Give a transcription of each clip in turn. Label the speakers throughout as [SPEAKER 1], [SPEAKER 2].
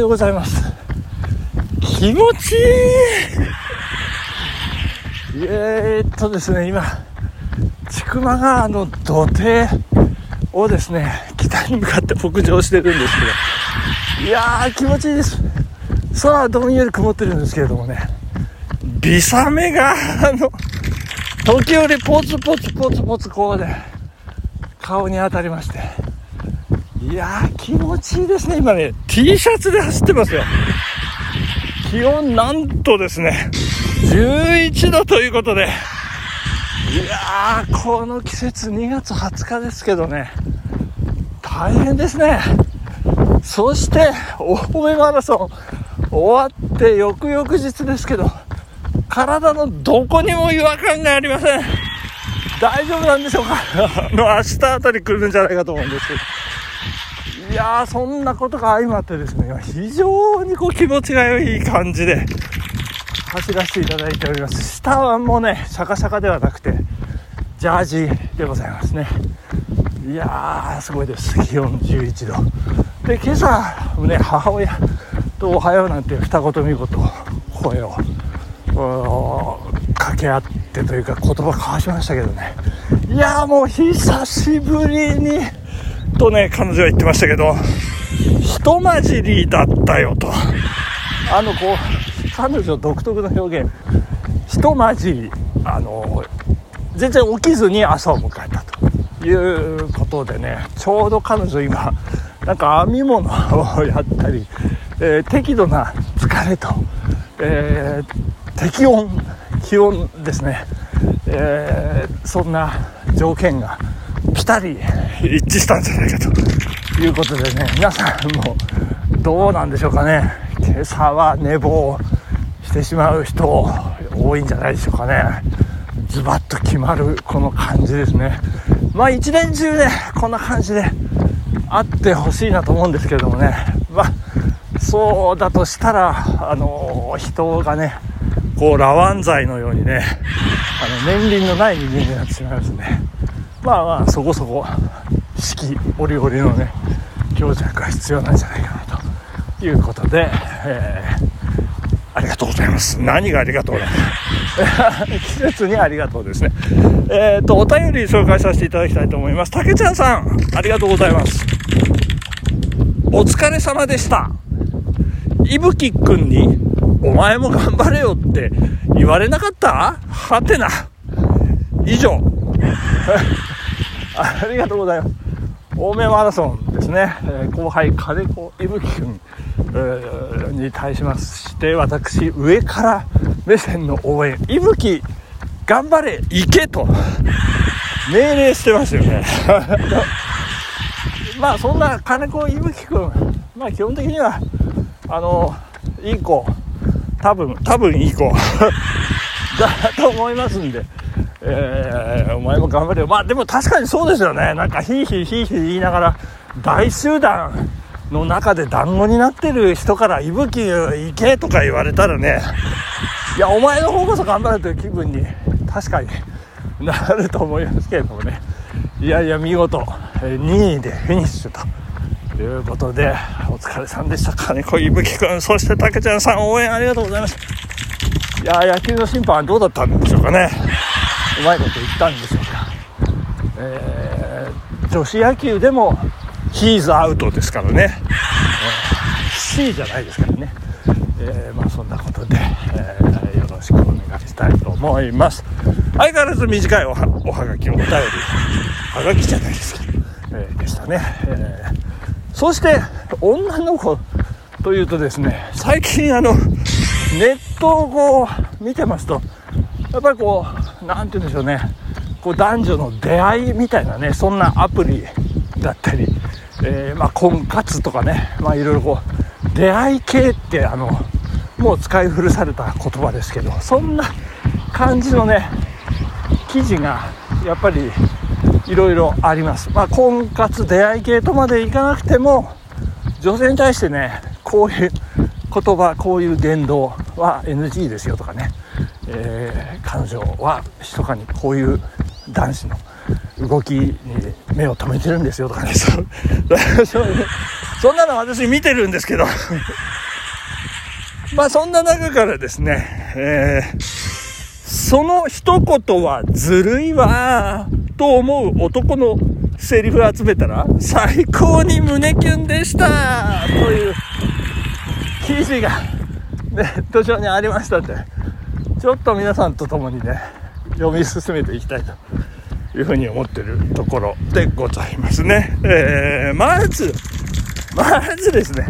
[SPEAKER 1] ようございます。気持ちいい。えー、っとですね今千曲川の土手をですね北に向かって北上してるんですけど。いやー気持ちいいです。空はどんより曇ってるんですけれどもね。微雨があの時折ポツポツポツポツこうで顔に当たりまして。いやー気持ちいいですね今ね。T シャツで走ってますよ。気温なんとですね11度ということで。いやーこの季節2月20日ですけどね。大変ですね。そして青梅マラソン終わって翌々日ですけど体のどこにも違和感がありません。大丈夫なんでしょうか？あの明日あたり来るんじゃないかと思うんですけど。いやーそんなことが相まってですね非常にこう気持ちがいい感じで走らせていただいております。下はもうねシャカシャカではなくてジャージでございますね。いやーすごいです。気温11度。で今朝ね母親と「おはよう」なんて二言三言声を掛け合ってというか言葉交わしましたけどね。いやーもう久しぶりにとね彼女は言ってましたけど人混じりだったよと。あのこう彼女独特の表現。人混じり。あの全然起きずに朝を迎えたということでねちょうど彼女今なんか編み物をやったり、えー、適度な疲れと、えー、適温気温ですね、えー、そんな条件がピタリ一致したんじゃないかと。いうことでね皆さんもどうなんでしょうかね。今朝は寝坊してしまう人多いんじゃないでしょうかね。ズバッと決まるこの感じですね。まあ一年中ねこんな感じであってほしいなと思うんですけどもね。まあそうだとしたらあの人がねこうラワン剤のようにねあの年輪のない人間になってしまいますねまあまあそこそこ四季折々のね強弱が必要なんじゃないかなということで、えー、ありがとうございます。何がありがとうだ？季節にありがとうですね。えっ、ー、とお便り紹介させていただきたいと思います。たけちゃんさんありがとうございます。お疲れ様でした。いぶきくんにお前も頑張れよって言われなかった？はてな。以上。ありがとうございます。青梅マラソンですね、えー、後輩金子いぶきくん、えー、に対しまして私上から目線の応援いぶき頑張れ行けと命令してますよね。まあそんな金子いぶきくんまあ基本的にはあのいい子多分多分いい子。だと思いますんで。えー、お前も頑張れよ。まあでも確かにそうですよね。なんかヒーヒーヒーヒー言いながら、大集団の中で団子になってる人から息吹行けとか言われたらね、いや、お前の方こそ頑張れという気分に確かになると思いますけれどもね。いやいや、見事、2位でフィニッシュということで、お疲れさんでした。金子いぶきくん、そしてたけちゃんさん応援ありがとうございました。いや、野球の審判はどうだったんでしょうかね。うまいこと言ったんでしょうか、えー、女子野球でもヒーズアウトですからね、えー、C じゃないですからね、えー、まあそんなことで、えー、よろしくお願いしたいと思います。相変わらず短いおはおはがきお便り。はがきじゃないですけど、えー、でしたね、え、そして女の子というとですね最近あのネットをこう見てますとやっぱりこう何て言うんでしょうね。こう男女の出会いみたいなねそんなアプリだったり、えー、まあ、婚活とかねまあいろいろこう出会い系ってあのもう使い古された言葉ですけどそんな感じのね記事がやっぱりいろいろあります、まあ、婚活出会い系とまでいかなくても女性に対してねこういう言葉こういう言動は NG ですよとかね。えー、彼女は密かにこういう男子の動きに目を留めてるんですよとかね。そ んなの私見てるんですけど。まあそんな中からですね、えー、その一言はずるいわと思う男のセリフ集めたら最高に胸キュンでしたという記事がネット上にありましたんでちょっと皆さんと共にね読み進めていきたいというふうに思ってるところでございますね。えー、まず、まずですね、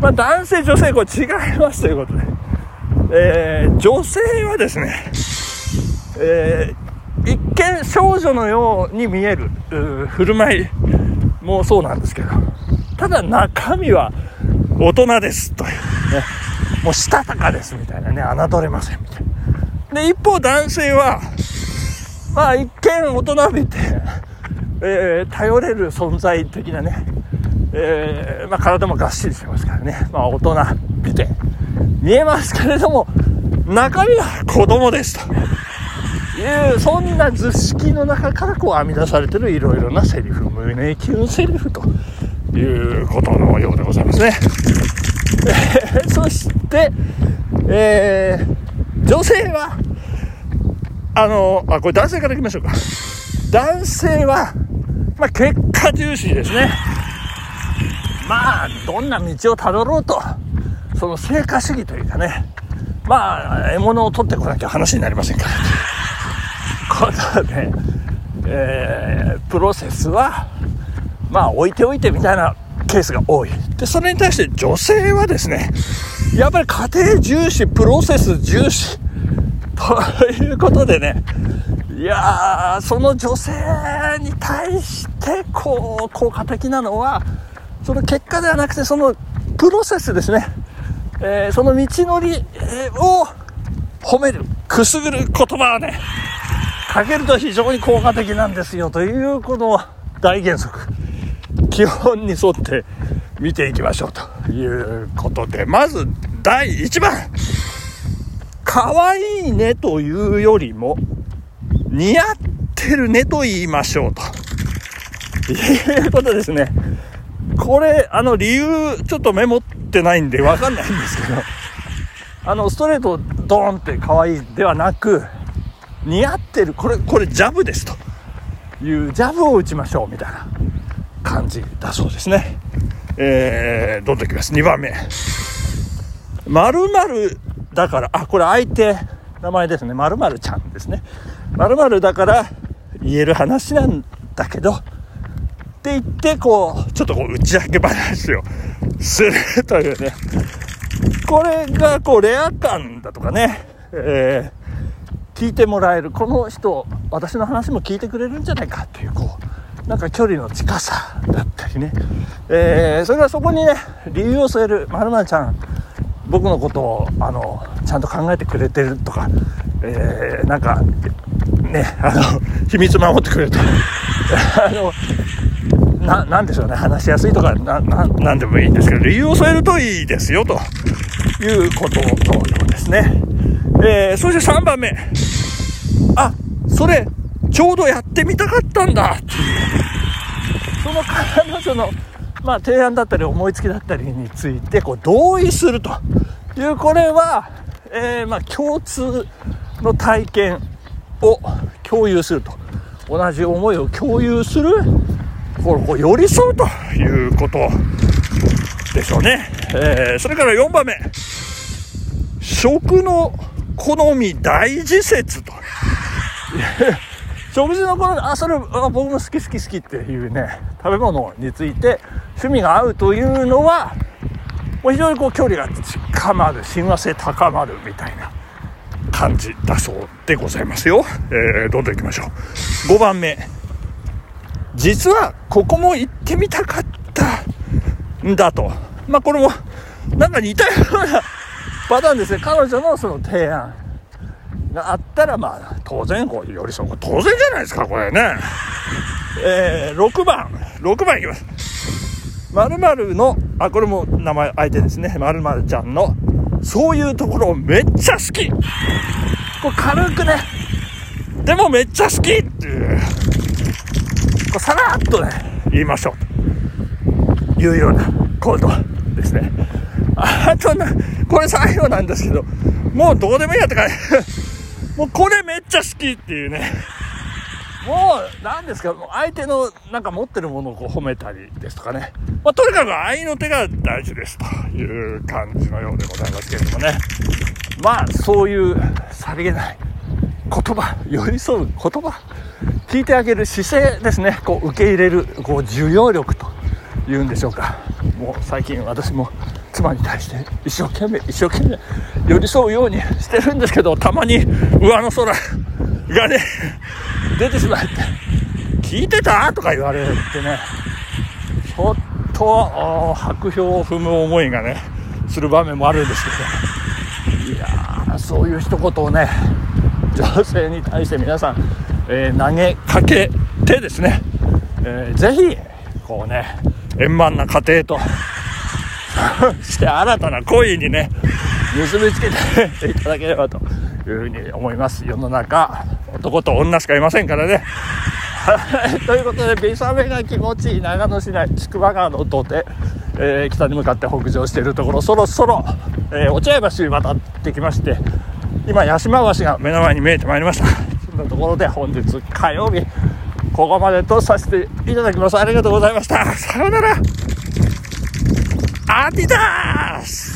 [SPEAKER 1] まあ、男性、女性、これ違いますということで、えー、女性はですね、えー、一見少女のように見える振る舞いもそうなんですけど、ただ中身は大人ですというね、もうしたたかですみたいなね、侮れませんみたいな。で、一方男性は、まあ一見大人びて、えー、頼れる存在的なね、えー、まあ、体もがっしりしてますからね、まあ、大人びて。見えますけれども中身は子供ですと。いうそんな図式の中からこう編み出されてるいろいろなセリフ胸キュンセリフと。いうことのようでございますね、そして、えー、女性はあのあこれ男性からいきましょうか。男性は、まあ、結果重視ですね。まあどんな道をたどろうとその成果主義というかね。まあ獲物を取ってこなきゃ話になりませんから。ことで、えー、プロセスはまあ置いておいてみたいなケースが多い。でそれに対して女性はですねやっぱり家庭重視プロセス重視ということでね。いやーその女性に対してこう効果的なのはその結果ではなくてそのプロセスですね、えー、その道のり、を褒めるくすぐる言葉をねかけると非常に効果的なんですよというこの大原則。基本に沿って見ていきましょうということでまず第1番。可愛いねというよりも似合ってるねと言いましょうということですねこれ、あの、理由、ちょっとメモってないんでわかんないんですけど、あの、ストレートドーンって可愛いではなく、似合ってる、これ、これジャブですというジャブを打ちましょうみたいな感じだそうですね。えー、どんどんいきます。2番目。〇〇だから、あ、これ相手、名前ですね。〇〇ちゃんですね。〇〇だから言える話なんだけど、って言って、こう、ちょっとこう、打ち明け話を するというね。これが、こう、レア感だとかね、えー、聞いてもらえる。この人、私の話も聞いてくれるんじゃないかっていう、こう、なんか距離の近さだったりね。えー、それからそこにね、理由を添える、まるまるちゃん、僕のことを、あの、ちゃんと考えてくれてるとか、えー、なんか、ね、あの、秘密守ってくれると。あの、な、なんでしょうね、話しやすいとか、な、な、なんでもいいんですけど、理由を添えるといいですよ、ということのようですね。えー、そして3番目。あ、それ、ちょうどやってみたかったんだ、その彼女の、まあ、提案だったり思いつきだったりについて、こう、同意するという、これは、えー、まあ、共通の体験を共有すると。同じ思いを共有するこう寄り添うということでしょうね。えー、それから4番目。食の好み大事説と。食事の好み、あ、それ、あ僕も好き好き好きっていうね、食べ物について趣味が合うというのは、非常にこう距離が近まる、親和性高まるみたいな感じだそうでございますよ。えー、どんどん行きましょう。5番目。実はここも行ってみたかったんだと。まあこれもなんか似たようなパターンですね。彼女のその提案があったら、まあ当然こう寄り添う。当然じゃないですか、これね。えー、6番、6番いきます。〇〇の、あ、これも名前、相手ですね。〇〇ちゃんの、そういうところめっちゃ好き。こう軽くね、でもめっちゃ好きっていう。こうさらっとね、言いましょうというようなことですね。あとな、これ最後なんですけど、もうどうでもいいやとか、もうこれめっちゃ好きっていうね。もう、何ですか、相手のなんか持ってるものをこう褒めたりですとかね。まあ、とにかく愛の手が大事ですという感じのようでございますけれどもね。まあ、そういうさりげない言葉、寄り添う言葉、聞いてあげる姿勢ですね。こう、受け入れる、こう、受容力というんでしょうか。もう最近私も妻に対して一生懸命、一生懸命寄り添うようにしてるんですけど、たまに上の空がね、出てしまって「聞いてた?」とか言われてねちょっと白氷を踏む思いがねする場面もあるんですけどいやーそういう一言をね女性に対して皆さん、えー、投げかけてですね、えー、ぜひこうね円満な家庭とそ して新たな恋にね 結びつけていただければというふうに思います。世の中男と女しかいませんからね。ということでビサメが気持ちいい長野市内筑波川の土手、えー、北に向かって北上しているところそろそろ、えー、落合橋に渡ってきまして今八島橋が目の前に見えてまいりました。そんなところで本日火曜日ここまでとさせていただきます。ありがとうございました。さようなら ¡Adidas!